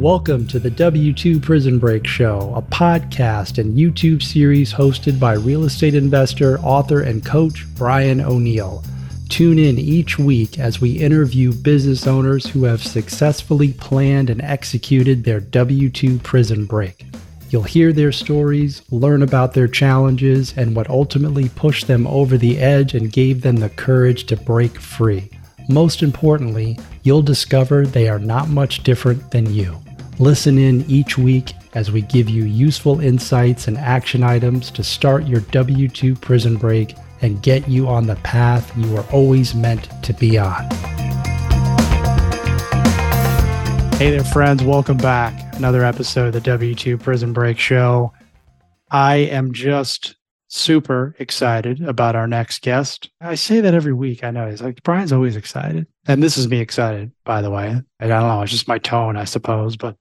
Welcome to the W2 Prison Break Show, a podcast and YouTube series hosted by real estate investor, author, and coach Brian O'Neill. Tune in each week as we interview business owners who have successfully planned and executed their W 2 prison break. You'll hear their stories, learn about their challenges, and what ultimately pushed them over the edge and gave them the courage to break free. Most importantly, you'll discover they are not much different than you. Listen in each week as we give you useful insights and action items to start your W 2 prison break and get you on the path you were always meant to be on. Hey there, friends. Welcome back. Another episode of the W 2 Prison Break Show. I am just super excited about our next guest. I say that every week. I know he's like, Brian's always excited. And this is me excited, by the way. I don't know. It's just my tone, I suppose. But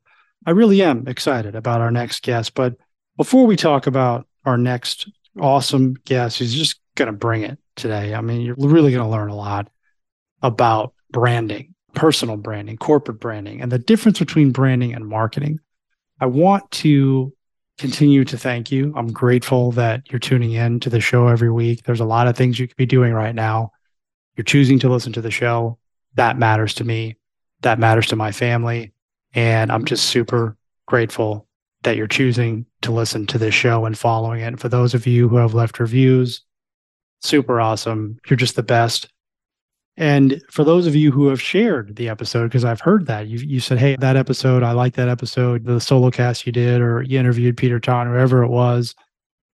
I really am excited about our next guest. But before we talk about our next awesome guest, who's just going to bring it today, I mean, you're really going to learn a lot about branding, personal branding, corporate branding, and the difference between branding and marketing. I want to continue to thank you. I'm grateful that you're tuning in to the show every week. There's a lot of things you could be doing right now. You're choosing to listen to the show. That matters to me. That matters to my family. And I'm just super grateful that you're choosing to listen to this show and following it. And for those of you who have left reviews, super awesome. You're just the best. And for those of you who have shared the episode, because I've heard that you you said, "Hey, that episode, I like that episode, the solo cast you did, or you interviewed Peter Ton, whoever it was,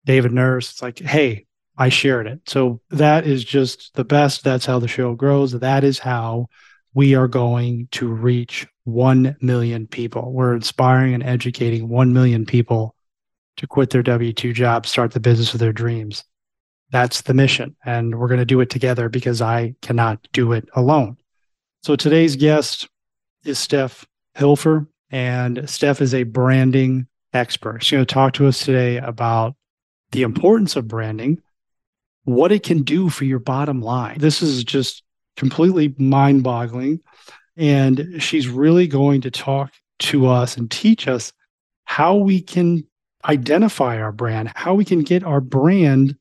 David Nurse." It's like, "Hey, I shared it." So that is just the best. That's how the show grows. That is how we are going to reach 1 million people. We're inspiring and educating 1 million people to quit their W 2 job, start the business of their dreams. That's the mission. And we're going to do it together because I cannot do it alone. So today's guest is Steph Hilfer, and Steph is a branding expert. She's going to talk to us today about the importance of branding, what it can do for your bottom line. This is just completely mind boggling. And she's really going to talk to us and teach us how we can identify our brand, how we can get our brand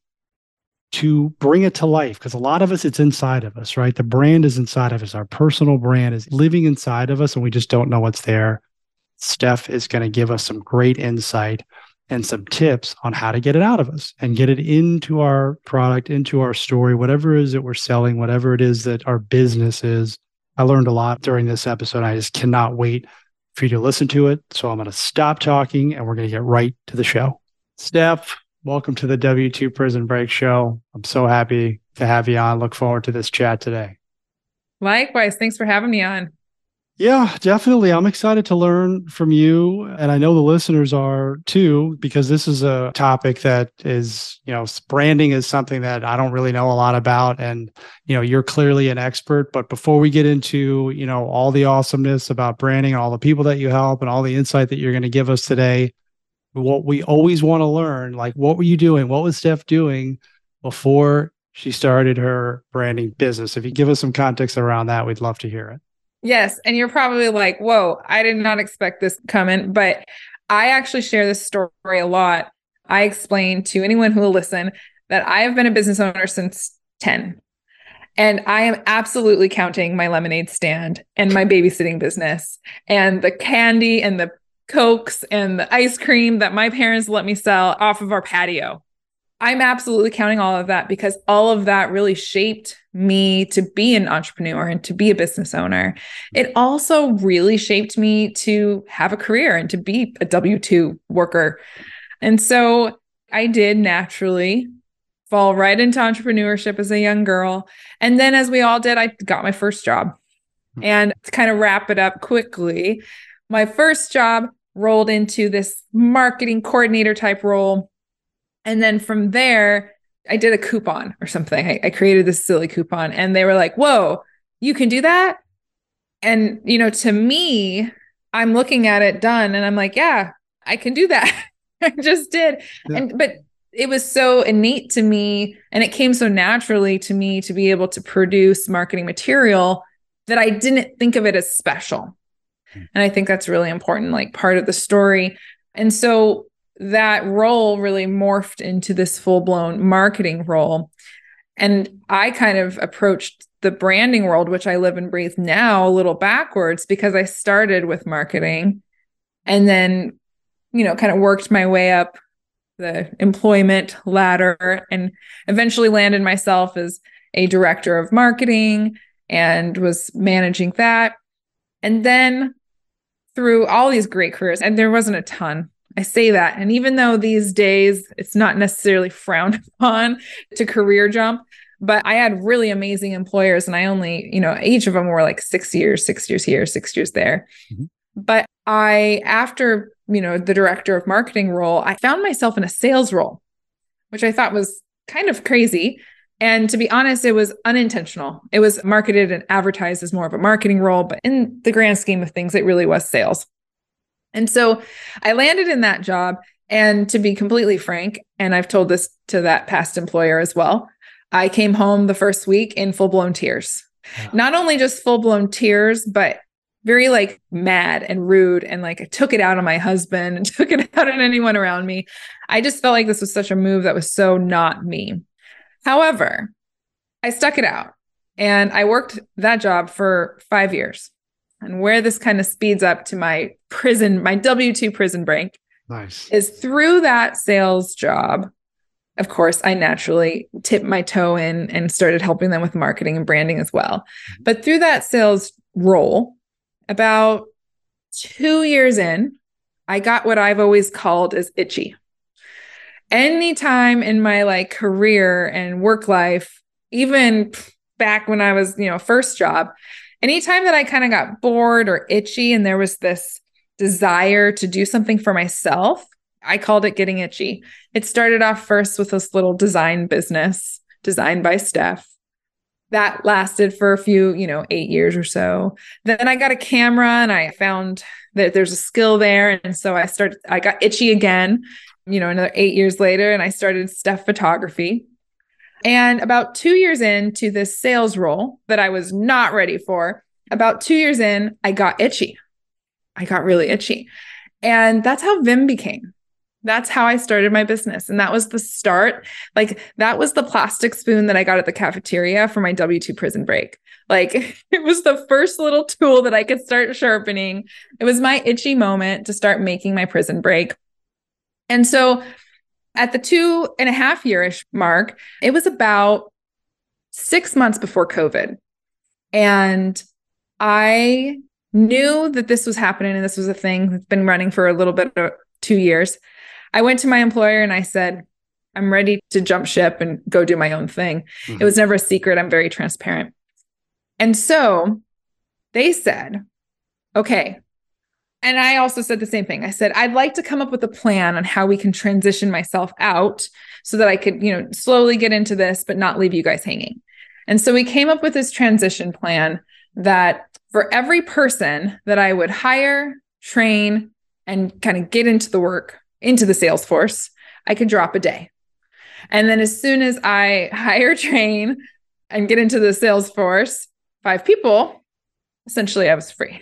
to bring it to life. Because a lot of us, it's inside of us, right? The brand is inside of us. Our personal brand is living inside of us, and we just don't know what's there. Steph is going to give us some great insight and some tips on how to get it out of us and get it into our product, into our story, whatever it is that we're selling, whatever it is that our business is. I learned a lot during this episode. I just cannot wait for you to listen to it. So I'm going to stop talking and we're going to get right to the show. Steph, welcome to the W2 Prison Break Show. I'm so happy to have you on. Look forward to this chat today. Likewise. Thanks for having me on. Yeah, definitely. I'm excited to learn from you. And I know the listeners are too, because this is a topic that is, you know, branding is something that I don't really know a lot about. And, you know, you're clearly an expert. But before we get into, you know, all the awesomeness about branding and all the people that you help and all the insight that you're going to give us today, what we always want to learn, like, what were you doing? What was Steph doing before she started her branding business? If you give us some context around that, we'd love to hear it. Yes. And you're probably like, whoa, I did not expect this comment. But I actually share this story a lot. I explain to anyone who will listen that I have been a business owner since 10. And I am absolutely counting my lemonade stand and my babysitting business and the candy and the cokes and the ice cream that my parents let me sell off of our patio. I'm absolutely counting all of that because all of that really shaped me to be an entrepreneur and to be a business owner. It also really shaped me to have a career and to be a W 2 worker. And so I did naturally fall right into entrepreneurship as a young girl. And then, as we all did, I got my first job. Hmm. And to kind of wrap it up quickly, my first job rolled into this marketing coordinator type role and then from there, I did a coupon or something. I, I created this silly coupon and they were like, whoa, you can do that? And, you know, to me, I'm looking at it done and I'm like, yeah, I can do that. I just did. Yeah. And, but it was so innate to me and it came so naturally to me to be able to produce marketing material that I didn't think of it as special. Mm. And I think that's really important, like part of the story. And so that role really morphed into this full blown marketing role. And I kind of approached the branding world, which I live and breathe now, a little backwards because I started with marketing and then, you know, kind of worked my way up the employment ladder and eventually landed myself as a director of marketing and was managing that. And then through all these great careers, and there wasn't a ton. I say that. And even though these days it's not necessarily frowned upon to career jump, but I had really amazing employers and I only, you know, each of them were like six years, six years here, six years there. Mm-hmm. But I, after, you know, the director of marketing role, I found myself in a sales role, which I thought was kind of crazy. And to be honest, it was unintentional. It was marketed and advertised as more of a marketing role, but in the grand scheme of things, it really was sales. And so I landed in that job. And to be completely frank, and I've told this to that past employer as well, I came home the first week in full blown tears. Not only just full blown tears, but very like mad and rude. And like I took it out on my husband and took it out on anyone around me. I just felt like this was such a move that was so not me. However, I stuck it out and I worked that job for five years. And where this kind of speeds up to my prison, my W 2 prison break, nice. is through that sales job of course, I naturally tipped my toe in and started helping them with marketing and branding as well. Mm-hmm. But through that sales role, about two years in, I got what I've always called as itchy. Anytime in my like career and work life, even back when I was, you know, first job, anytime that I kind of got bored or itchy and there was this desire to do something for myself, I called it getting itchy. It started off first with this little design business designed by Steph. That lasted for a few, you know, eight years or so. Then I got a camera and I found that there's a skill there. And so I started, I got itchy again, you know, another eight years later, and I started Steph photography. And about two years into this sales role that I was not ready for, about two years in, I got itchy. I got really itchy. And that's how Viim became. That's how I started my business. And that was the start. Like, that was the plastic spoon that I got at the cafeteria for my W 2 prison break. Like, it was the first little tool that I could start sharpening. It was my itchy moment to start making my prison break. And so, at the two and a half yearish mark, it was about six months before COVID. And I knew that this was happening and this was a thing that's been running for a little bit of two years. I went to my employer and I said, I'm ready to jump ship and go do my own thing. Mm-hmm. It was never a secret. I'm very transparent. And so they said, okay. And I also said the same thing. I said, I'd like to come up with a plan on how we can transition myself out so that I could, you know, slowly get into this, but not leave you guys hanging. And so we came up with this transition plan that for every person that I would hire, train, and kind of get into the work into the Salesforce, I could drop a day. And then as soon as I hire, train, and get into the Salesforce, five people, essentially I was free.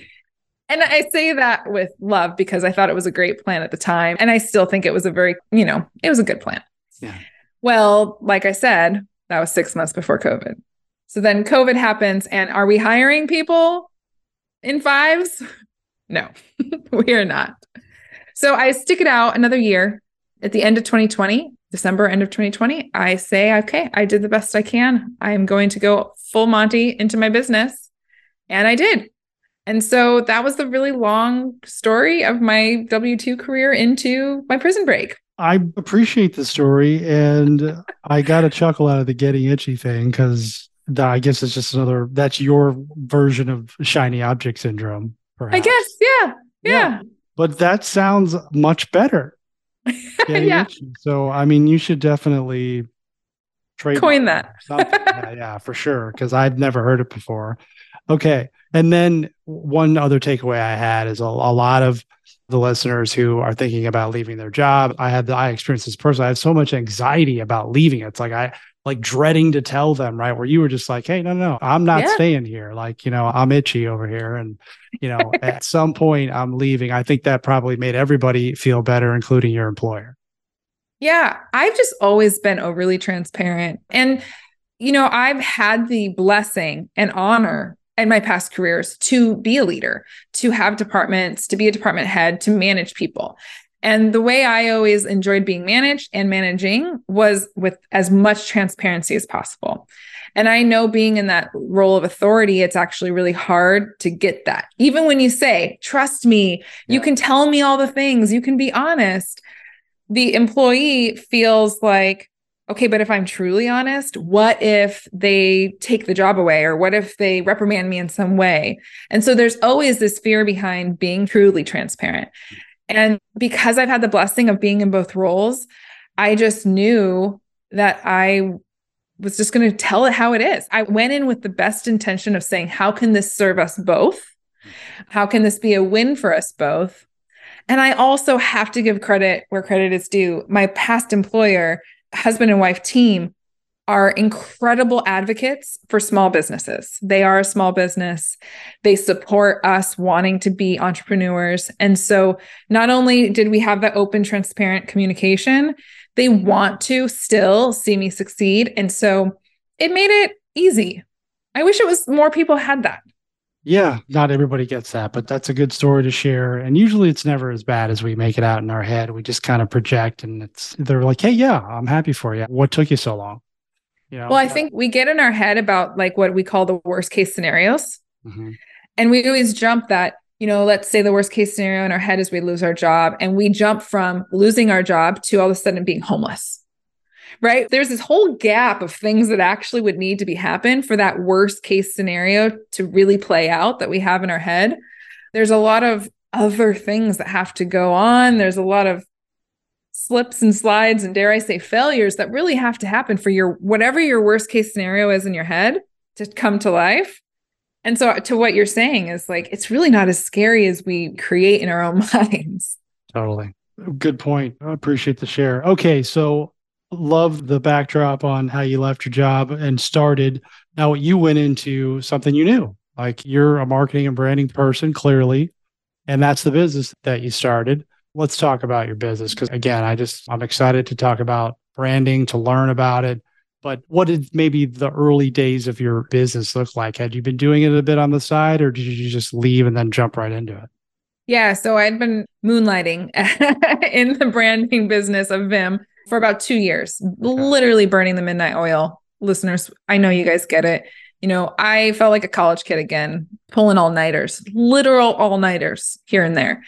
And I say that with love because I thought it was a great plan at the time. And I still think it was a very, you know, it was a good plan. Yeah. Well, like I said, that was six months before COVID. So then COVID happens. And are we hiring people in fives? No, we are not. So I stick it out another year at the end of 2020, December, end of 2020. I say, okay, I did the best I can. I am going to go full Monty into my business. And I did. And so that was the really long story of my W 2 career into my prison break. I appreciate the story. And I got a chuckle out of the getting itchy thing because I guess it's just another, that's your version of shiny object syndrome. Perhaps. I guess. Yeah. Yeah. yeah but that sounds much better. yeah. So I mean, you should definitely trade coin that. yeah, yeah, for sure. Because I've never heard it before. Okay, and then one other takeaway I had is a, a lot of the listeners who are thinking about leaving their job. I had the, I experienced this personally. I have so much anxiety about leaving. It's like I like dreading to tell them, right? Where you were just like, hey, no, no, I'm not yeah. staying here. Like, you know, I'm itchy over here. And, you know, at some point I'm leaving. I think that probably made everybody feel better, including your employer. Yeah. I've just always been overly transparent. And, you know, I've had the blessing and honor in my past careers to be a leader, to have departments, to be a department head, to manage people. And the way I always enjoyed being managed and managing was with as much transparency as possible. And I know being in that role of authority, it's actually really hard to get that. Even when you say, trust me, yeah. you can tell me all the things, you can be honest. The employee feels like, okay, but if I'm truly honest, what if they take the job away or what if they reprimand me in some way? And so there's always this fear behind being truly transparent. And because I've had the blessing of being in both roles, I just knew that I was just going to tell it how it is. I went in with the best intention of saying, how can this serve us both? How can this be a win for us both? And I also have to give credit where credit is due. My past employer, husband and wife team, are incredible advocates for small businesses. They are a small business. They support us wanting to be entrepreneurs. And so not only did we have that open, transparent communication, they want to still see me succeed. And so it made it easy. I wish it was more people had that. Yeah, not everybody gets that, but that's a good story to share. And usually it's never as bad as we make it out in our head. We just kind of project and it's they're like, "Hey, yeah, I'm happy for you. What took you so long?" You know? Well, I think we get in our head about like what we call the worst case scenarios. Mm-hmm. And we always jump that, you know, let's say the worst case scenario in our head is we lose our job and we jump from losing our job to all of a sudden being homeless. Right? There's this whole gap of things that actually would need to be happen for that worst case scenario to really play out that we have in our head. There's a lot of other things that have to go on. There's a lot of slips and slides and dare I say failures that really have to happen for your whatever your worst case scenario is in your head to come to life. And so to what you're saying is like it's really not as scary as we create in our own minds. Totally. Good point. I appreciate the share. Okay, so love the backdrop on how you left your job and started. Now you went into something you knew. Like you're a marketing and branding person clearly, and that's the business that you started. Let's talk about your business because again, I just I'm excited to talk about branding, to learn about it. But what did maybe the early days of your business look like? Had you been doing it a bit on the side or did you just leave and then jump right into it? Yeah, so I'd been moonlighting in the branding business of Viim for about 2 years, okay. literally burning the midnight oil. Listeners, I know you guys get it. You know, I felt like a college kid again, pulling all-nighters, literal all-nighters here and there.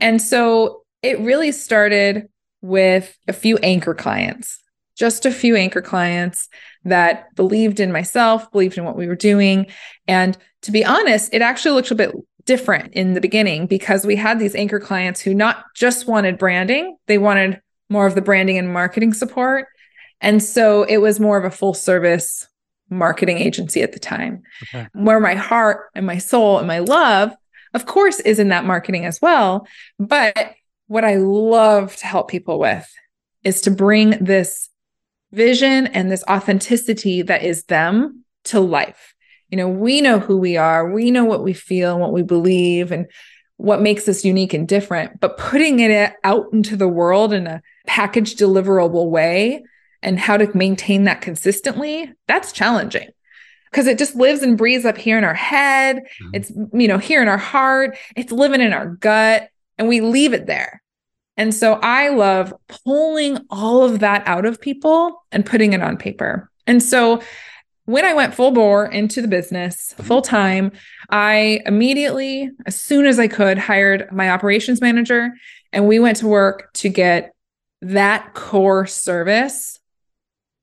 And so it really started with a few anchor clients, just a few anchor clients that believed in myself, believed in what we were doing. And to be honest, it actually looked a bit different in the beginning because we had these anchor clients who not just wanted branding, they wanted more of the branding and marketing support. And so it was more of a full service marketing agency at the time, okay. where my heart and my soul and my love, of course, is in that marketing as well. But what I love to help people with is to bring this vision and this authenticity that is them to life. You know, we know who we are, we know what we feel and what we believe and what makes us unique and different, but putting it out into the world in a packaged deliverable way and how to maintain that consistently, that's challenging because it just lives and breathes up here in our head. Mm-hmm. It's, you know, here in our heart, it's living in our gut and we leave it there. And so I love pulling all of that out of people and putting it on paper. And so when I went full bore into the business full time, I immediately, as soon as I could, hired my operations manager and we went to work to get that core service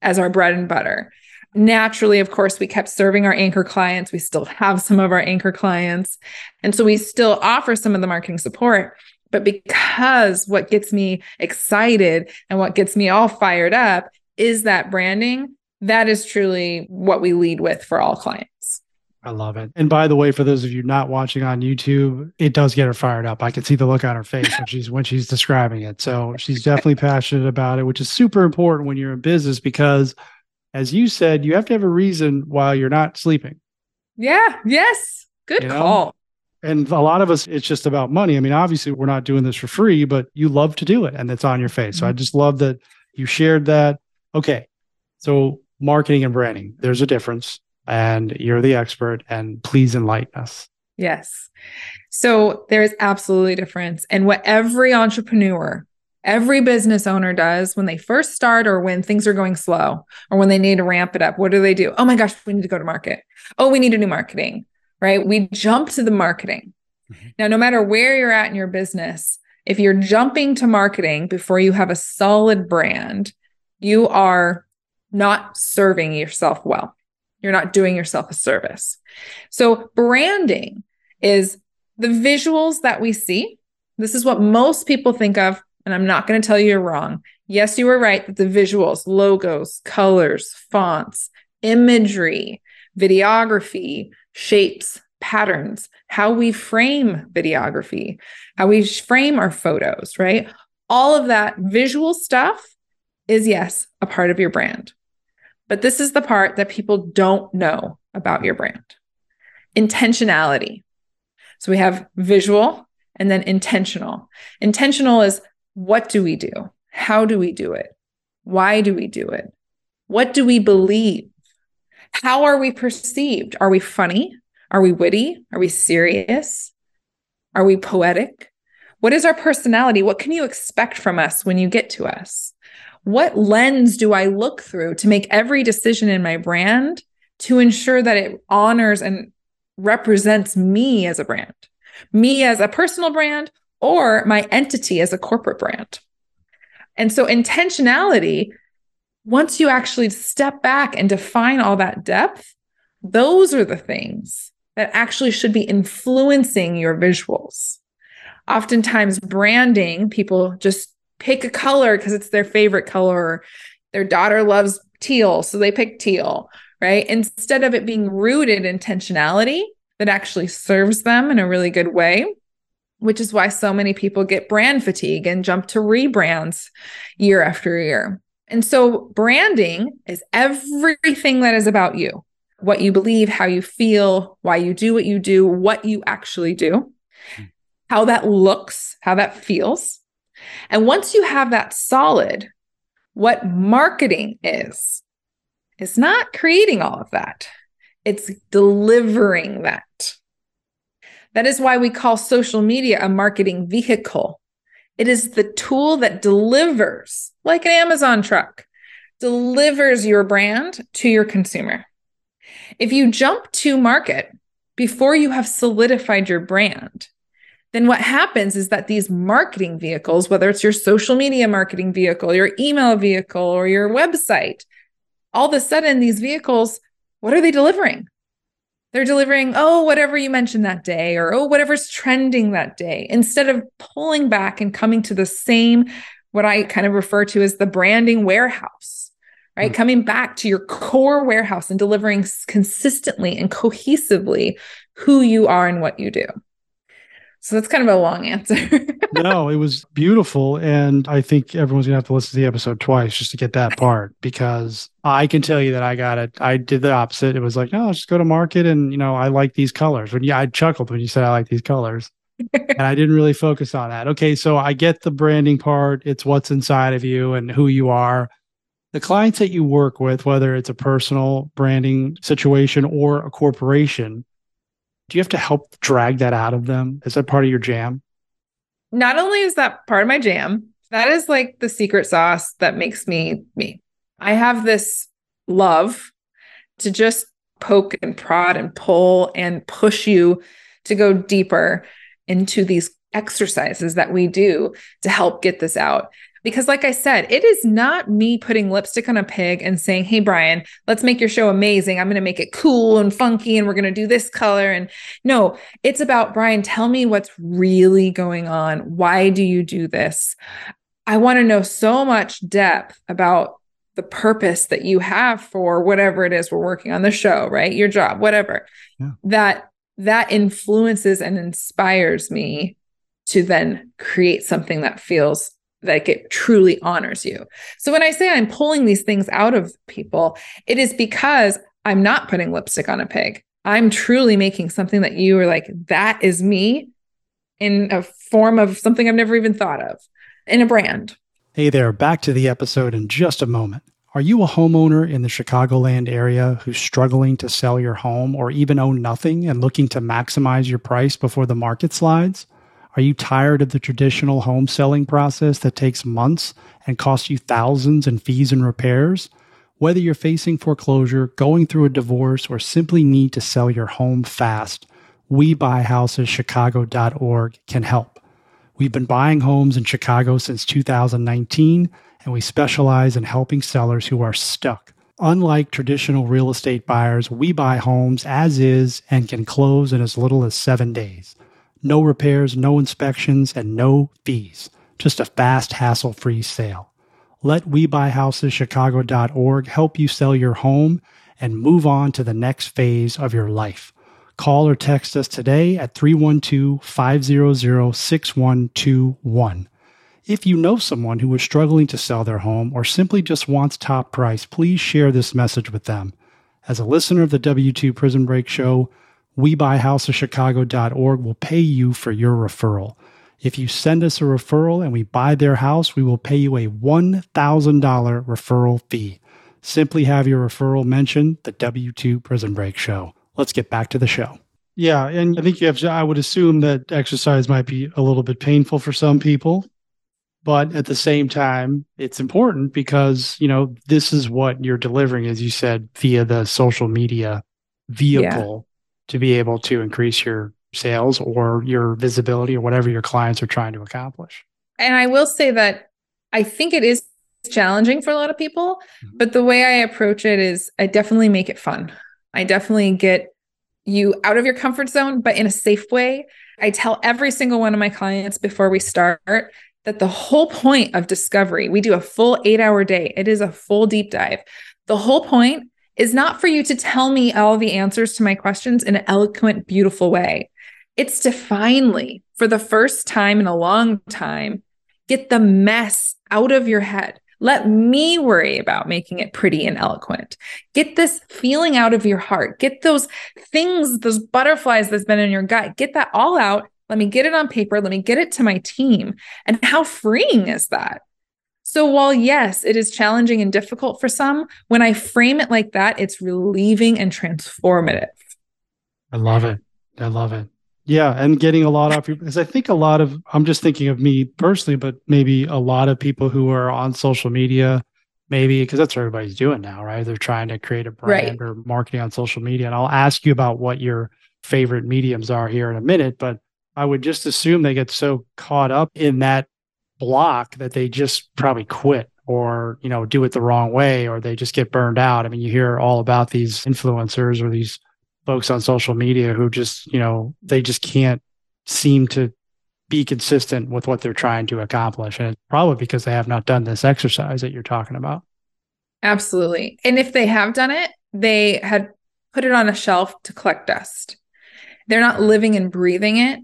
as our bread and butter. Naturally, of course, we kept serving our anchor clients. We still have some of our anchor clients. And so we still offer some of the marketing support. But because what gets me excited and what gets me all fired up is that branding, that is truly what we lead with for all clients. I love it. And by the way, for those of you not watching on YouTube, it does get her fired up. I can see the look on her face when she's when she's describing it. So she's definitely passionate about it, which is super important when you're in business because as you said, you have to have a reason why you're not sleeping. Yeah. Yes. Good you call. Know? And a lot of us, it's just about money. I mean, obviously, we're not doing this for free, but you love to do it and it's on your face. So I mm-hmm. just love that you shared that. Okay. So, marketing and branding, there's a difference, and you're the expert, and please enlighten us. Yes. So, there is absolutely a difference. And what every entrepreneur, every business owner does when they first start or when things are going slow or when they need to ramp it up, what do they do? Oh my gosh, we need to go to market. Oh, we need a new marketing right? We jump to the marketing. Mm-hmm. Now, no matter where you're at in your business, if you're jumping to marketing before you have a solid brand, you are not serving yourself well. You're not doing yourself a service. So, branding is the visuals that we see. This is what most people think of. And I'm not going to tell you you're wrong. Yes, you were right that the visuals, logos, colors, fonts, imagery, videography, shapes, patterns, how we frame videography, how we frame our photos, right? All of that visual stuff is, yes, a part of your brand. But this is the part that people don't know about your brand intentionality. So we have visual and then intentional. Intentional is what do we do? How do we do it? Why do we do it? What do we believe? How are we perceived? Are we funny? Are we witty? Are we serious? Are we poetic? What is our personality? What can you expect from us when you get to us? What lens do I look through to make every decision in my brand to ensure that it honors and represents me as a brand, me as a personal brand, or my entity as a corporate brand? And so, intentionality once you actually step back and define all that depth, those are the things that actually should be influencing your visuals. Oftentimes, branding, people just pick a color because it's their favorite color. Their daughter loves teal, so they pick teal, right? Instead of it being rooted intentionality that actually serves them in a really good way, which is why so many people get brand fatigue and jump to rebrands year after year. And so branding is everything that is about you what you believe, how you feel, why you do what you do, what you actually do, hmm. how that looks, how that feels. And once you have that solid, what marketing is, is not creating all of that, it's delivering that. That is why we call social media a marketing vehicle it is the tool that delivers, like an Amazon truck, delivers your brand to your consumer. If you jump to market before you have solidified your brand, then what happens is that these marketing vehicles, whether it's your social media marketing vehicle, your email vehicle, or your website, all of a sudden these vehicles, what are they delivering? They're delivering, oh, whatever you mentioned that day, or oh, whatever's trending that day, instead of pulling back and coming to the same, what I kind of refer to as the branding warehouse, right? Mm-hmm. Coming back to your core warehouse and delivering consistently and cohesively who you are and what you do. So that's kind of a long answer. no, it was beautiful. And I think everyone's going to have to listen to the episode twice just to get that part because I can tell you that I got it. I did the opposite. It was like, oh, no, let's just go to market. And, you know, I like these colors. When yeah, I chuckled when you said I like these colors. and I didn't really focus on that. Okay. So I get the branding part, it's what's inside of you and who you are. The clients that you work with, whether it's a personal branding situation or a corporation, do you have to help drag that out of them? Is that part of your jam? Not only is that part of my jam, that is like the secret sauce that makes me me. I have this love to just poke and prod and pull and push you to go deeper into these exercises that we do to help get this out. Because, like I said, it is not me putting lipstick on a pig and saying, Hey, Brian, let's make your show amazing. I'm going to make it cool and funky and we're going to do this color. And no, it's about, Brian, tell me what's really going on. Why do you do this? I want to know so much depth about the purpose that you have for whatever it is we're working on the show, right? Your job, whatever. Yeah. That that influences and inspires me to then create something that feels like it truly honors you. So when I say I'm pulling these things out of people, it is because I'm not putting lipstick on a pig. I'm truly making something that you are like, that is me in a form of something I've never even thought of in a brand. Hey there, back to the episode in just a moment. Are you a homeowner in the Chicagoland area who's struggling to sell your home or even own nothing and looking to maximize your price before the market slides? Are you tired of the traditional home selling process that takes months and costs you thousands in fees and repairs? Whether you're facing foreclosure, going through a divorce, or simply need to sell your home fast, WeBuyHousesChicago.org can help. We've been buying homes in Chicago since 2019, and we specialize in helping sellers who are stuck. Unlike traditional real estate buyers, we buy homes as is and can close in as little as seven days. No repairs, no inspections, and no fees. Just a fast, hassle free sale. Let WeBuyHousesChicago.org help you sell your home and move on to the next phase of your life. Call or text us today at 312 500 6121. If you know someone who is struggling to sell their home or simply just wants top price, please share this message with them. As a listener of the W2 Prison Break Show, WeBuyHousesChicago.org will pay you for your referral. If you send us a referral and we buy their house, we will pay you a $1,000 referral fee. Simply have your referral mention the W2 Prison Break Show. Let's get back to the show. Yeah, and I think you have to, I would assume that exercise might be a little bit painful for some people but at the same time it's important because you know this is what you're delivering as you said via the social media vehicle yeah. To be able to increase your sales or your visibility or whatever your clients are trying to accomplish and i will say that i think it is challenging for a lot of people mm-hmm. but the way i approach it is i definitely make it fun i definitely get you out of your comfort zone but in a safe way I tell every single one of my clients before we start that the whole point of discovery, we do a full eight hour day, it is a full deep dive. The whole point is not for you to tell me all the answers to my questions in an eloquent, beautiful way. It's to finally, for the first time in a long time, get the mess out of your head. Let me worry about making it pretty and eloquent. Get this feeling out of your heart. Get those things, those butterflies that's been in your gut, get that all out let me get it on paper. Let me get it to my team. And how freeing is that? So, while yes, it is challenging and difficult for some, when I frame it like that, it's relieving and transformative. I love it. I love it. Yeah. And getting a lot off your, because I think a lot of, I'm just thinking of me personally, but maybe a lot of people who are on social media, maybe because that's what everybody's doing now, right? They're trying to create a brand right. or marketing on social media. And I'll ask you about what your favorite mediums are here in a minute. But I would just assume they get so caught up in that block that they just probably quit or you know do it the wrong way or they just get burned out. I mean, you hear all about these influencers or these folks on social media who just you know they just can't seem to be consistent with what they're trying to accomplish. And it's probably because they have not done this exercise that you're talking about. Absolutely. And if they have done it they had put it on a shelf to collect dust. They're not living and breathing it.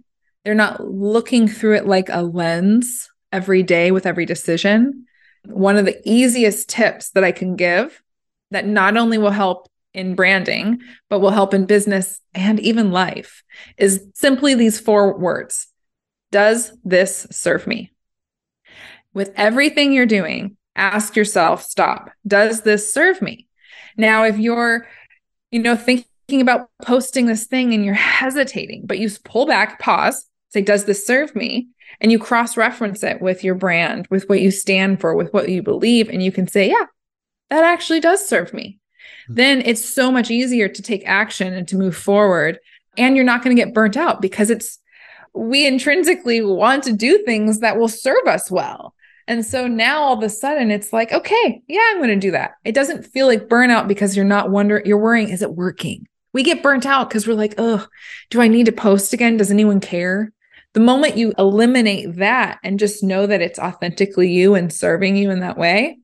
They're not looking through it like a lens every day with every decision. One of the easiest tips that I can give that not only will help in branding, but will help in business and even life is simply these four words Does this serve me? With everything you're doing, ask yourself, stop, does this serve me? Now, if you're, you know, thinking about posting this thing and you're hesitating, but you pull back, pause, say, does this serve me? And you cross reference it with your brand, with what you stand for, with what you believe. And you can say, yeah, that actually does serve me. Mm-hmm. Then it's so much easier to take action and to move forward. And you're not going to get burnt out because it's, we intrinsically want to do things that will serve us well. And so now all of a sudden it's like, okay, yeah, I'm going to do that. It doesn't feel like burnout because you're not wondering, you're worrying, is it working? We get burnt out because we're like, oh, do I need to post again? Does anyone care? The moment you eliminate that and just know that it's authentically you and serving you in that way,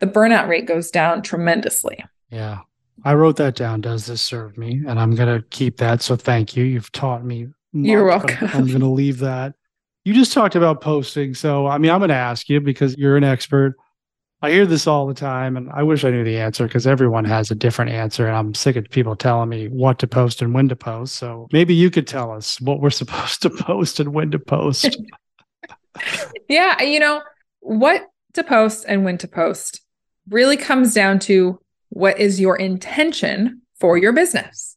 the burnout rate goes down tremendously. Yeah. I wrote that down. Does this serve me? And I'm going to keep that. So thank you. You've taught me. Much, You're welcome. I'm going to leave that. You just talked about posting. So, I mean, I'm going to ask you because you're an expert. I hear this all the time, and I wish I knew the answer because everyone has a different answer. And I'm sick of people telling me what to post and when to post. So maybe you could tell us what we're supposed to post and when to post. yeah. You know, what to post and when to post really comes down to what is your intention for your business,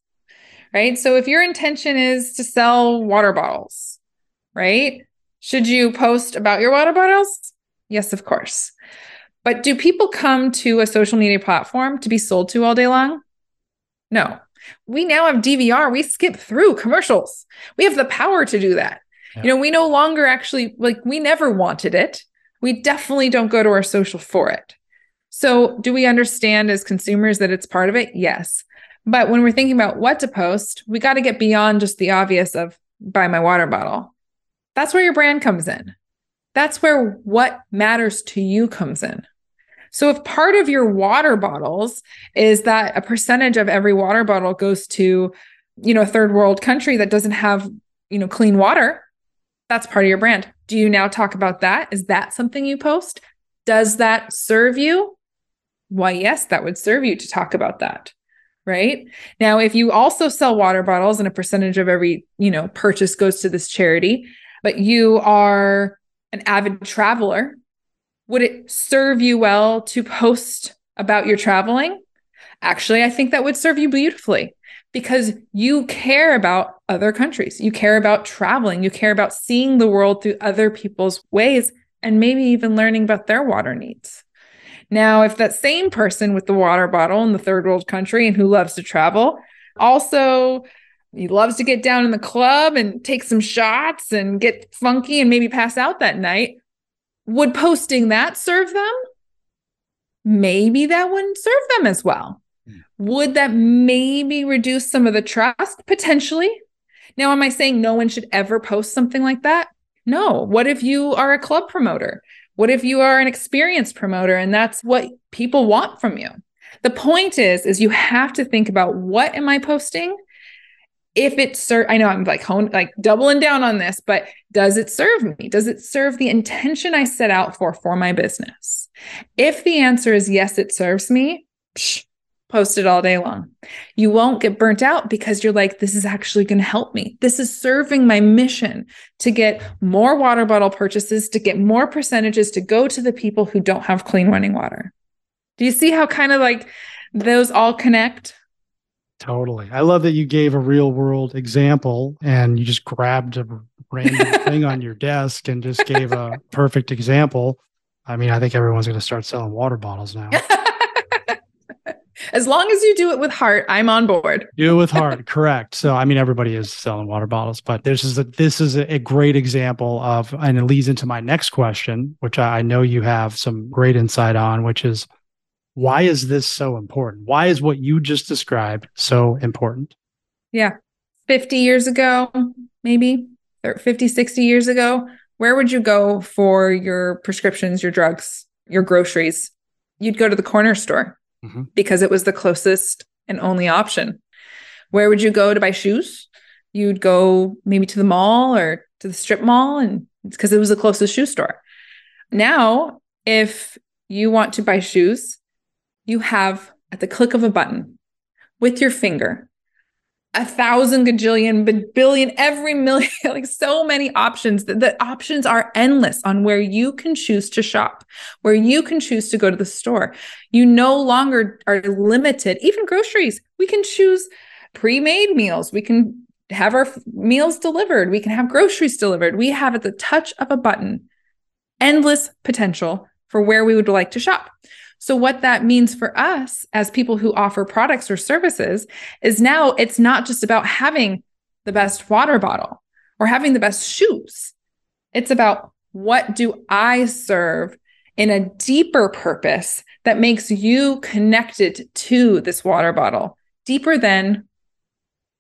right? So if your intention is to sell water bottles, right? Should you post about your water bottles? Yes, of course. But do people come to a social media platform to be sold to all day long? No. We now have DVR. We skip through commercials. We have the power to do that. Yeah. You know, we no longer actually like we never wanted it. We definitely don't go to our social for it. So, do we understand as consumers that it's part of it? Yes. But when we're thinking about what to post, we got to get beyond just the obvious of buy my water bottle. That's where your brand comes in. That's where what matters to you comes in. So if part of your water bottles is that a percentage of every water bottle goes to, you know, a third world country that doesn't have, you know, clean water, that's part of your brand. Do you now talk about that? Is that something you post? Does that serve you? Why, yes, that would serve you to talk about that. Right. Now, if you also sell water bottles and a percentage of every, you know, purchase goes to this charity, but you are an avid traveler, would it serve you well to post about your traveling? Actually, I think that would serve you beautifully because you care about other countries. You care about traveling. You care about seeing the world through other people's ways and maybe even learning about their water needs. Now, if that same person with the water bottle in the third world country and who loves to travel also he loves to get down in the club and take some shots and get funky and maybe pass out that night. Would posting that serve them? Maybe that wouldn't serve them as well. Hmm. Would that maybe reduce some of the trust? Potentially. Now, am I saying no one should ever post something like that? No. What if you are a club promoter? What if you are an experienced promoter and that's what people want from you? The point is is you have to think about what am I posting if it serve i know i'm like hone like doubling down on this but does it serve me? Does it serve the intention i set out for for my business? If the answer is yes it serves me psh, post it all day long. You won't get burnt out because you're like this is actually going to help me. This is serving my mission to get more water bottle purchases to get more percentages to go to the people who don't have clean running water. Do you see how kind of like those all connect Totally. I love that you gave a real world example and you just grabbed a random thing on your desk and just gave a perfect example. I mean, I think everyone's going to start selling water bottles now. as long as you do it with heart, I'm on board. do it with heart, correct. So, I mean, everybody is selling water bottles, but this is a, this is a great example of, and it leads into my next question, which I know you have some great insight on, which is why is this so important? Why is what you just described so important? Yeah. 50 years ago, maybe 50, 60 years ago, where would you go for your prescriptions, your drugs, your groceries? You'd go to the corner store mm-hmm. because it was the closest and only option. Where would you go to buy shoes? You'd go maybe to the mall or to the strip mall and because it was the closest shoe store. Now, if you want to buy shoes, you have at the click of a button with your finger a thousand gajillion billion every million like so many options the, the options are endless on where you can choose to shop where you can choose to go to the store. You no longer are limited even groceries. We can choose pre-made meals. We can have our meals delivered. We can have groceries delivered. We have at the touch of a button endless potential for where we would like to shop so, what that means for us as people who offer products or services is now it's not just about having the best water bottle or having the best shoes. It's about what do I serve in a deeper purpose that makes you connected to this water bottle, deeper than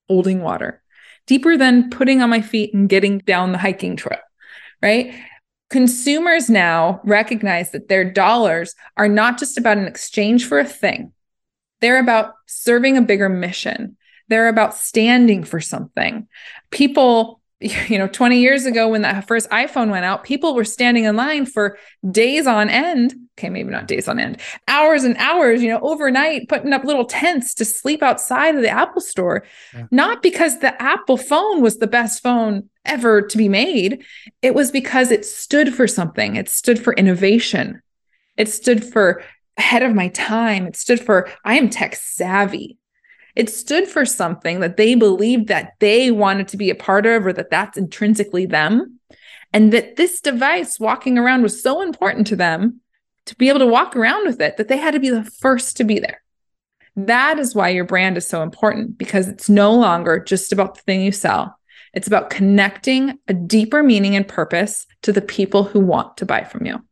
holding water, deeper than putting on my feet and getting down the hiking trail, right? Consumers now recognize that their dollars are not just about an exchange for a thing, they're about serving a bigger mission. They're about standing for something. People you know 20 years ago when that first iphone went out people were standing in line for days on end okay maybe not days on end hours and hours you know overnight putting up little tents to sleep outside of the apple store. Yeah. not because the apple phone was the best phone ever to be made. It was because it stood for something. It stood for innovation. It stood for ahead of my time. It stood for i am tech savvy. It stood for something that they believed that they wanted to be a part of or that that's intrinsically them. And that this device walking around was so important to them to be able to walk around with it that they had to be the first to be there. That is why your brand is so important because it's no longer just about the thing you sell. It's about connecting a deeper meaning and purpose to the people who want to buy from you.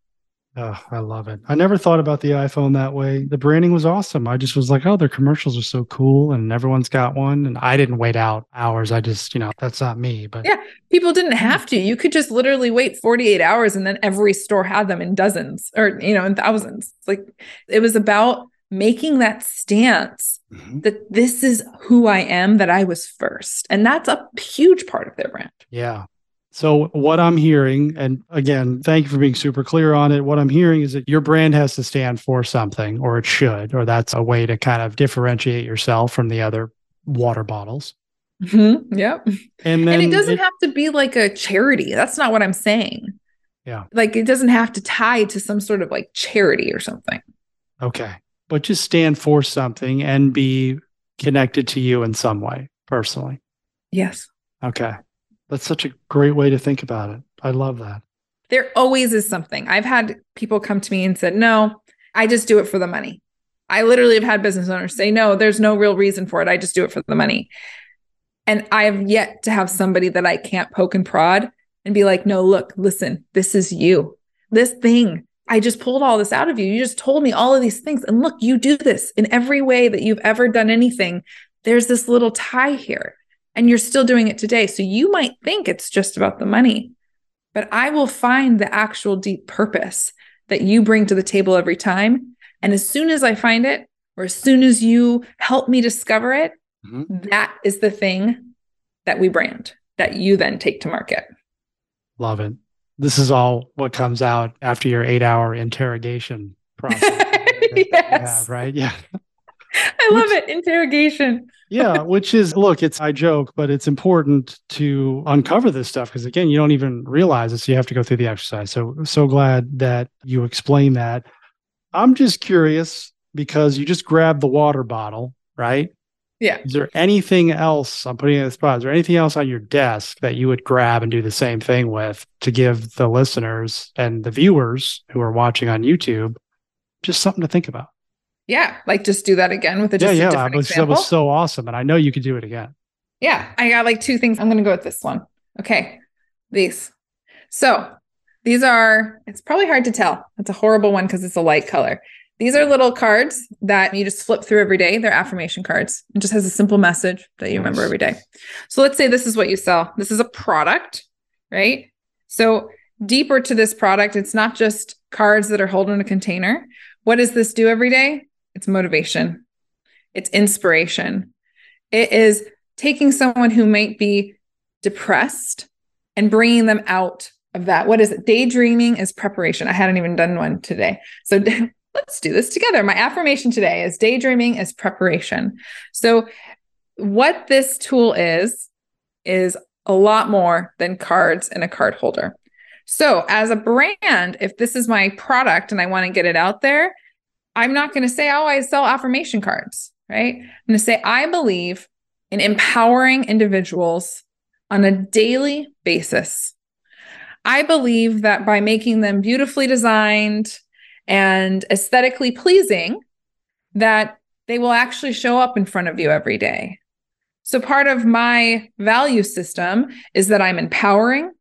Oh, I love it. I never thought about the iPhone that way. The branding was awesome. I just was like, oh, their commercials are so cool and everyone's got one. And I didn't wait out hours. I just, you know, that's not me. But yeah, people didn't have to. You could just literally wait 48 hours and then every store had them in dozens or, you know, in thousands. Like it was about making that stance mm-hmm. that this is who I am, that I was first. And that's a huge part of their brand. Yeah. So, what I'm hearing, and again, thank you for being super clear on it. What I'm hearing is that your brand has to stand for something, or it should, or that's a way to kind of differentiate yourself from the other water bottles. Mm-hmm. Yep. And, and it doesn't it, have to be like a charity. That's not what I'm saying. Yeah. Like it doesn't have to tie to some sort of like charity or something. Okay. But just stand for something and be connected to you in some way personally. Yes. Okay. That's such a great way to think about it. I love that. There always is something. I've had people come to me and said, "No, I just do it for the money." I literally have had business owners say, "No, there's no real reason for it. I just do it for the money." And I have yet to have somebody that I can't poke and prod and be like, "No, look, listen, this is you. This thing I just pulled all this out of you. You just told me all of these things. And look, you do this in every way that you've ever done anything. There's this little tie here and you're still doing it today. So you might think it's just about the money, but I will find the actual deep purpose that you bring to the table every time. And as soon as I find it, or as soon as you help me discover it, mm-hmm. that is the thing that we brand that you then take to market. Love it. This is all what comes out after your eight hour interrogation process. yes. Have, right. Yeah. I love it. Interrogation. Yeah, which is look, it's I joke, but it's important to uncover this stuff because again, you don't even realize it. So you have to go through the exercise. So so glad that you explain that. I'm just curious because you just grabbed the water bottle, right? Yeah. Is there anything else? I'm putting in the spot. Is there anything else on your desk that you would grab and do the same thing with to give the listeners and the viewers who are watching on YouTube just something to think about? Yeah, like just do that again with a just yeah, yeah. That was, that was so awesome, and I know you could do it again. Yeah, I got like two things. I'm going to go with this one. Okay, these. So these are. It's probably hard to tell. It's a horrible one because it's a light color. These are little cards that you just flip through every day. They're affirmation cards. It just has a simple message that you nice. remember every day. So let's say this is what you sell. This is a product, right? So deeper to this product, it's not just cards that are held in a container. What does this do every day? It's motivation, it's inspiration. It is taking someone who might be depressed and bringing them out of that. What is it? Daydreaming is preparation. I hadn't even done one today. So let's do this together. My affirmation today is daydreaming is preparation. So, what this tool is, is a lot more than cards and a card holder. So, as a brand, if this is my product and I want to get it out there, I'm not going to say, oh, I sell affirmation cards, right? I'm going to say, I believe in empowering individuals on a daily basis. I believe that by making them beautifully designed and aesthetically pleasing, that they will actually show up in front of you every day. So, part of my value system is that I'm empowering,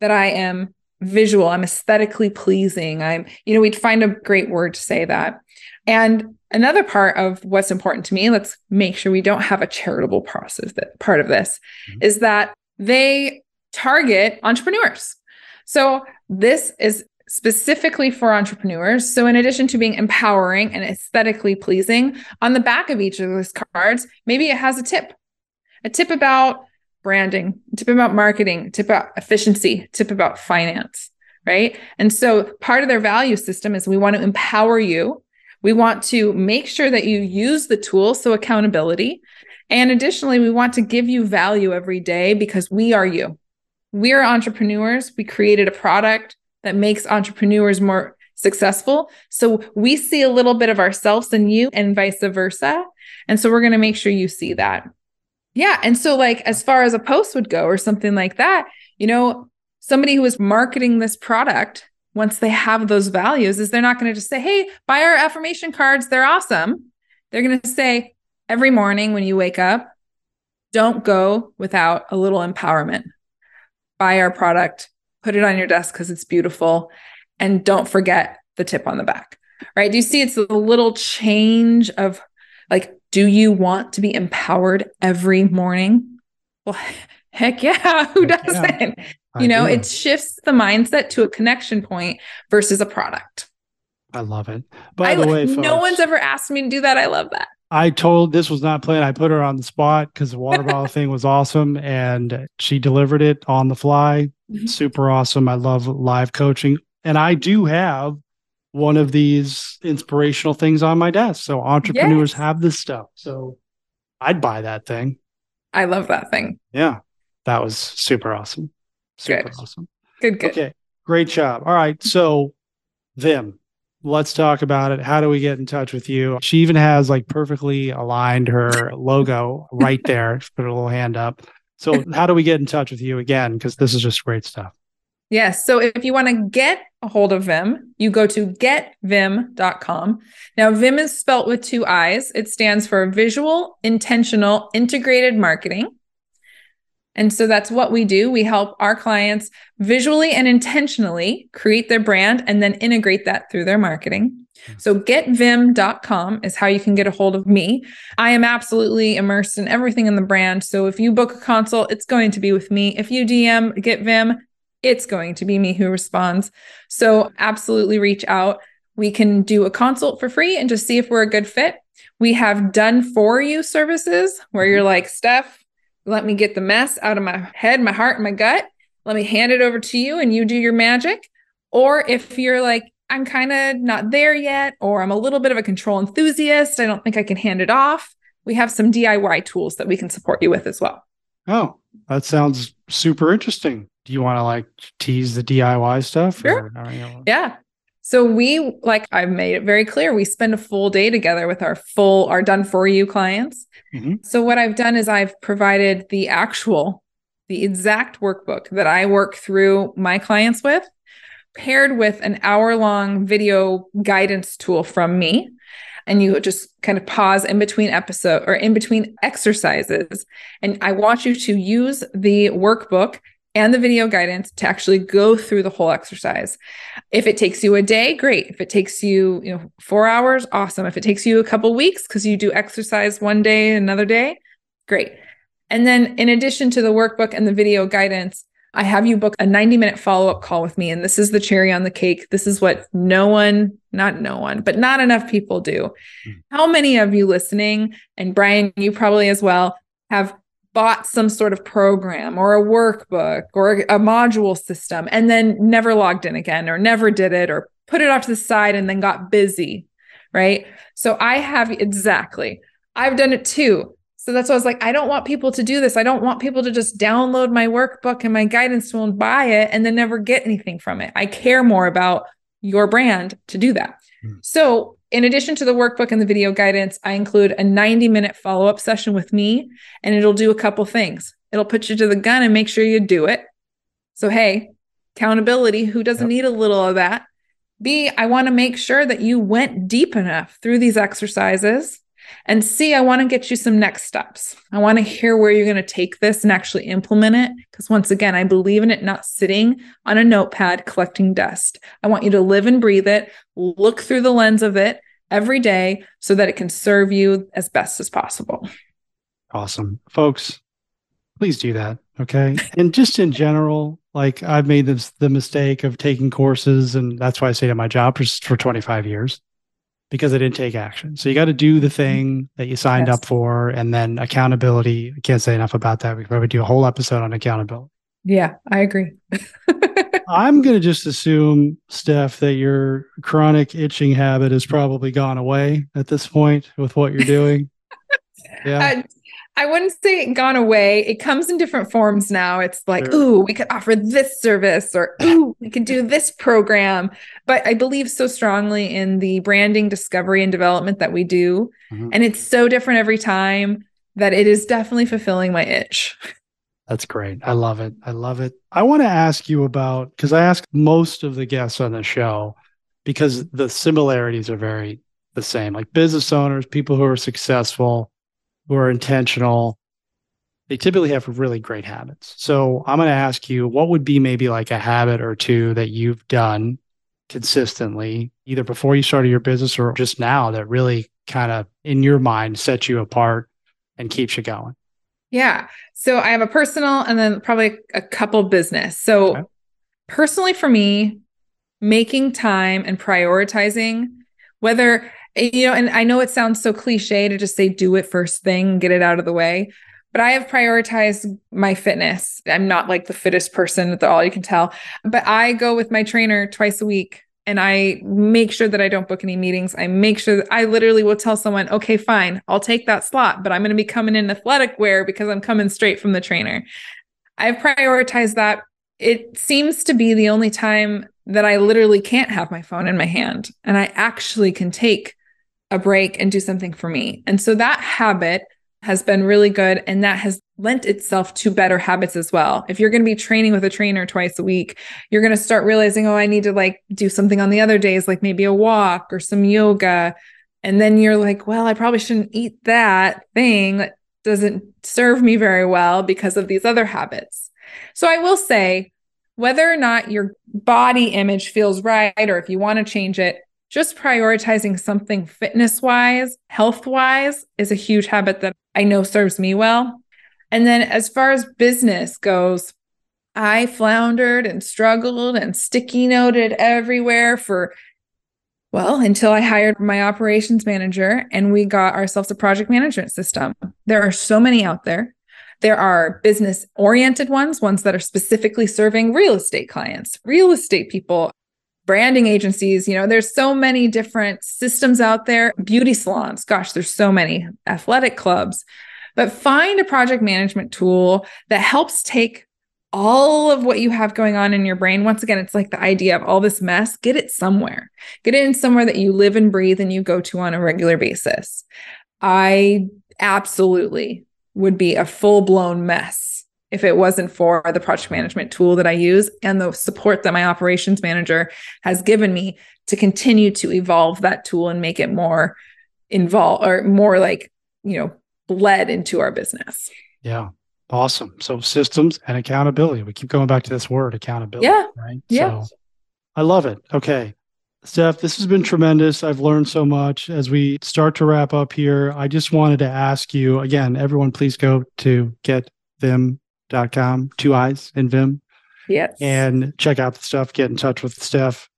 that I am visual, I'm aesthetically pleasing. I'm, you know, we'd find a great word to say that. And another part of what's important to me, let's make sure we don't have a charitable process that part of this mm-hmm. is that they target entrepreneurs. So this is specifically for entrepreneurs. So in addition to being empowering and aesthetically pleasing, on the back of each of those cards, maybe it has a tip. A tip about branding, tip about marketing, tip about efficiency, tip about finance, right? And so part of their value system is we want to empower you. We want to make sure that you use the tools, so accountability. And additionally, we want to give you value every day because we are you. We are entrepreneurs. We created a product that makes entrepreneurs more successful. So we see a little bit of ourselves in you and vice versa. And so we're going to make sure you see that. Yeah. And so, like, as far as a post would go or something like that, you know, somebody who is marketing this product, once they have those values, is they're not going to just say, hey, buy our affirmation cards. They're awesome. They're going to say, every morning when you wake up, don't go without a little empowerment. Buy our product, put it on your desk because it's beautiful, and don't forget the tip on the back. Right? Do you see it's a little change of like, do you want to be empowered every morning? Well, heck yeah, who heck doesn't? Yeah. You know, do. it shifts the mindset to a connection point versus a product. I love it. By I, the way, folks, no one's ever asked me to do that. I love that. I told this was not planned. I put her on the spot because the water bottle thing was awesome and she delivered it on the fly. Mm-hmm. Super awesome. I love live coaching. And I do have one of these inspirational things on my desk. So entrepreneurs yes. have this stuff. So I'd buy that thing. I love that thing. Yeah. That was super awesome. Super good. awesome. Good, good. Okay. Great job. All right. So Viim, let's talk about it. How do we get in touch with you? She even has like perfectly aligned her logo right there. She put a little hand up. So, how do we get in touch with you again? Because this is just great stuff. Yes. So if you want to get a hold of Viim, you go to getviim.com. Now, Viim is spelt with two I's. It stands for Visual Intentional Integrated Marketing. And so that's what we do. We help our clients visually and intentionally create their brand and then integrate that through their marketing. Hmm. So getviim.com is how you can get a hold of me. I am absolutely immersed in everything in the brand. So if you book a consult, it's going to be with me. If you DM GetViim, it's going to be me who responds. So absolutely reach out. We can do a consult for free and just see if we're a good fit. We have done for you services where you're mm-hmm. like, Steph, let me get the mess out of my head, my heart, and my gut. Let me hand it over to you and you do your magic. Or if you're like, I'm kind of not there yet, or I'm a little bit of a control enthusiast, I don't think I can hand it off. We have some DIY tools that we can support you with as well. Oh, that sounds super interesting. Do you want to like tease the DIY stuff? Sure. Or, you know? Yeah. So we like I've made it very clear we spend a full day together with our full our done for you clients. Mm-hmm. So what I've done is I've provided the actual the exact workbook that I work through my clients with paired with an hour long video guidance tool from me and you just kind of pause in between episode or in between exercises and I want you to use the workbook and the video guidance to actually go through the whole exercise. If it takes you a day, great. If it takes you, you know, 4 hours, awesome. If it takes you a couple weeks cuz you do exercise one day, and another day, great. And then in addition to the workbook and the video guidance, I have you book a 90 minute follow up call with me. And this is the cherry on the cake. This is what no one, not no one, but not enough people do. Mm. How many of you listening, and Brian, you probably as well, have bought some sort of program or a workbook or a module system and then never logged in again or never did it or put it off to the side and then got busy. Right. So I have exactly, I've done it too. So that's why I was like, I don't want people to do this. I don't want people to just download my workbook and my guidance tool and buy it and then never get anything from it. I care more about your brand to do that. Mm. So in addition to the workbook and the video guidance, I include a 90 minute follow up session with me, and it'll do a couple things. It'll put you to the gun and make sure you do it. So, hey, accountability, who doesn't yep. need a little of that? B, I want to make sure that you went deep enough through these exercises and C, I want to get you some next steps. I want to hear where you're going to take this and actually implement it. Because once again, I believe in it not sitting on a notepad collecting dust. I want you to live and breathe it, look through the lens of it every day so that it can serve you as best as possible. Awesome. Folks, please do that. Okay. and just in general, like I've made this the mistake of taking courses, and that's why I say to my job for, for 25 years because I didn't take action. So you got to do the thing that you signed yes. up for. And then accountability. I can't say enough about that. We could probably do a whole episode on accountability. Yeah, I agree. I'm going to just assume, Steph, that your chronic itching habit has probably gone away at this point with what you're doing. yeah. Uh, I wouldn't say it gone away. It comes in different forms now. It's like, sure. ooh, we could offer this service or ooh, we could do this program. But I believe so strongly in the branding discovery and development that we do. Mm-hmm. And it's so different every time that it is definitely fulfilling my itch. That's great. I love it. I love it. I want to ask you about because I ask most of the guests on the show because the similarities are very the same. Like business owners, people who are successful, who are intentional, they typically have really great habits. So I'm going to ask you what would be maybe like a habit or two that you've done consistently, either before you started your business or just now that really kind of in your mind sets you apart and keeps you going? Yeah. So I have a personal and then probably a couple business. So okay. personally for me, making time and prioritizing whether you know, and I know it sounds so cliche to just say do it first thing, get it out of the way. But I have prioritized my fitness. I'm not like the fittest person at all you can tell, but I go with my trainer twice a week and I make sure that I don't book any meetings. I make sure that I literally will tell someone, okay, fine, I'll take that slot, but I'm going to be coming in athletic wear because I'm coming straight from the trainer. I've prioritized that. It seems to be the only time that I literally can't have my phone in my hand and I actually can take a break and do something for me. And so that habit has been really good. And that has lent itself to better habits as well. If you're going to be training with a trainer twice a week, you're going to start realizing, oh, I need to like do something on the other days, like maybe a walk or some yoga. And then you're like, well, I probably shouldn't eat that thing that doesn't serve me very well because of these other habits. So I will say, whether or not your body image feels right, or if you want to change it, just prioritizing something fitness wise, health wise is a huge habit that I know serves me well. And then as far as business goes, I floundered and struggled and sticky noted everywhere for, well, until I hired my operations manager and we got ourselves a project management system. There are so many out there. There are business oriented ones, ones that are specifically serving real estate clients, real estate people, branding agencies. You know, there's so many different systems out there, beauty salons. Gosh, there's so many athletic clubs. But find a project management tool that helps take all of what you have going on in your brain. Once again, it's like the idea of all this mess, get it somewhere. Get it in somewhere that you live and breathe and you go to on a regular basis. I absolutely would be a full blown mess if it wasn't for the project management tool that I use and the support that my operations manager has given me to continue to evolve that tool and make it more involved or more like, you know, bled into our business. Yeah. Awesome. So systems and accountability. We keep going back to this word accountability. Yeah. Right. Yeah. So I love it. Okay. Steph, this has been tremendous. I've learned so much. As we start to wrap up here, I just wanted to ask you again, everyone, please go to getviim.com, two I's in Viim. Yes. And check out the stuff, get in touch with Steph.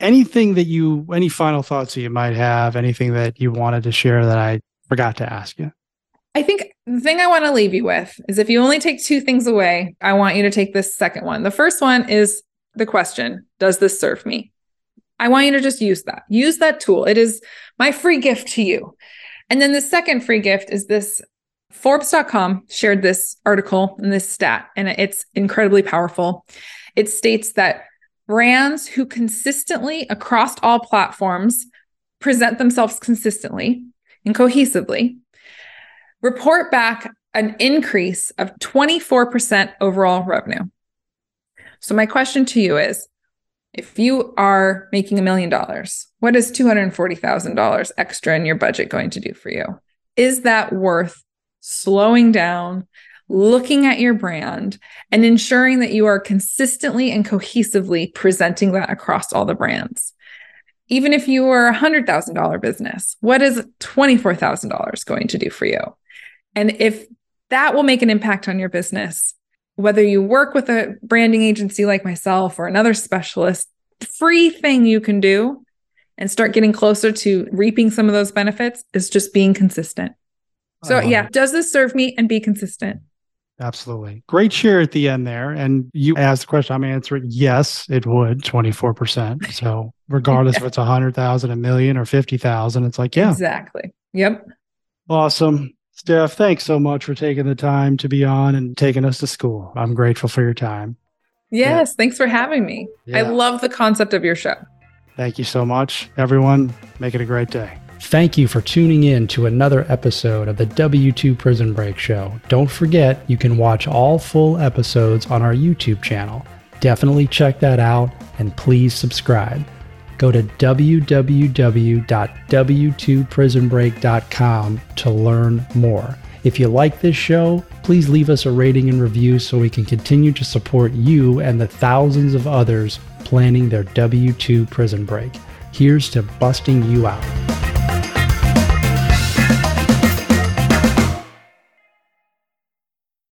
Anything that you, any final thoughts that you might have, anything that you wanted to share that I forgot to ask you? I think the thing I want to leave you with is if you only take two things away, I want you to take this second one. The first one is the question Does this serve me? I want you to just use that. Use that tool. It is my free gift to you. And then the second free gift is this Forbes.com shared this article and this stat, and it's incredibly powerful. It states that brands who consistently across all platforms present themselves consistently and cohesively report back an increase of 24% overall revenue. So, my question to you is if you are making a million dollars, what is $240,000 extra in your budget going to do for you? Is that worth slowing down, looking at your brand, and ensuring that you are consistently and cohesively presenting that across all the brands? Even if you are a $100,000 business, what is $24,000 going to do for you? And if that will make an impact on your business, whether you work with a branding agency like myself or another specialist, free thing you can do and start getting closer to reaping some of those benefits is just being consistent. So, yeah, does this serve me and be consistent? Absolutely. Great share at the end there. And you asked the question, I'm answering yes, it would 24%. So regardless yeah. if it's a hundred thousand, a million or 50,000, it's like, yeah. Exactly. Yep. Awesome. Steph, thanks so much for taking the time to be on and taking us to school. I'm grateful for your time. Yes. Yeah. Thanks for having me. Yeah. I love the concept of your show. Thank you so much. Everyone, make it a great day. Thank you for tuning in to another episode of the W2 Prison Break Show. Don't forget, you can watch all full episodes on our YouTube channel. Definitely check that out and please subscribe. Go to www.w2prisonbreak.com to learn more. If you like this show, please leave us a rating and review so we can continue to support you and the thousands of others planning their W 2 prison break. Here's to busting you out.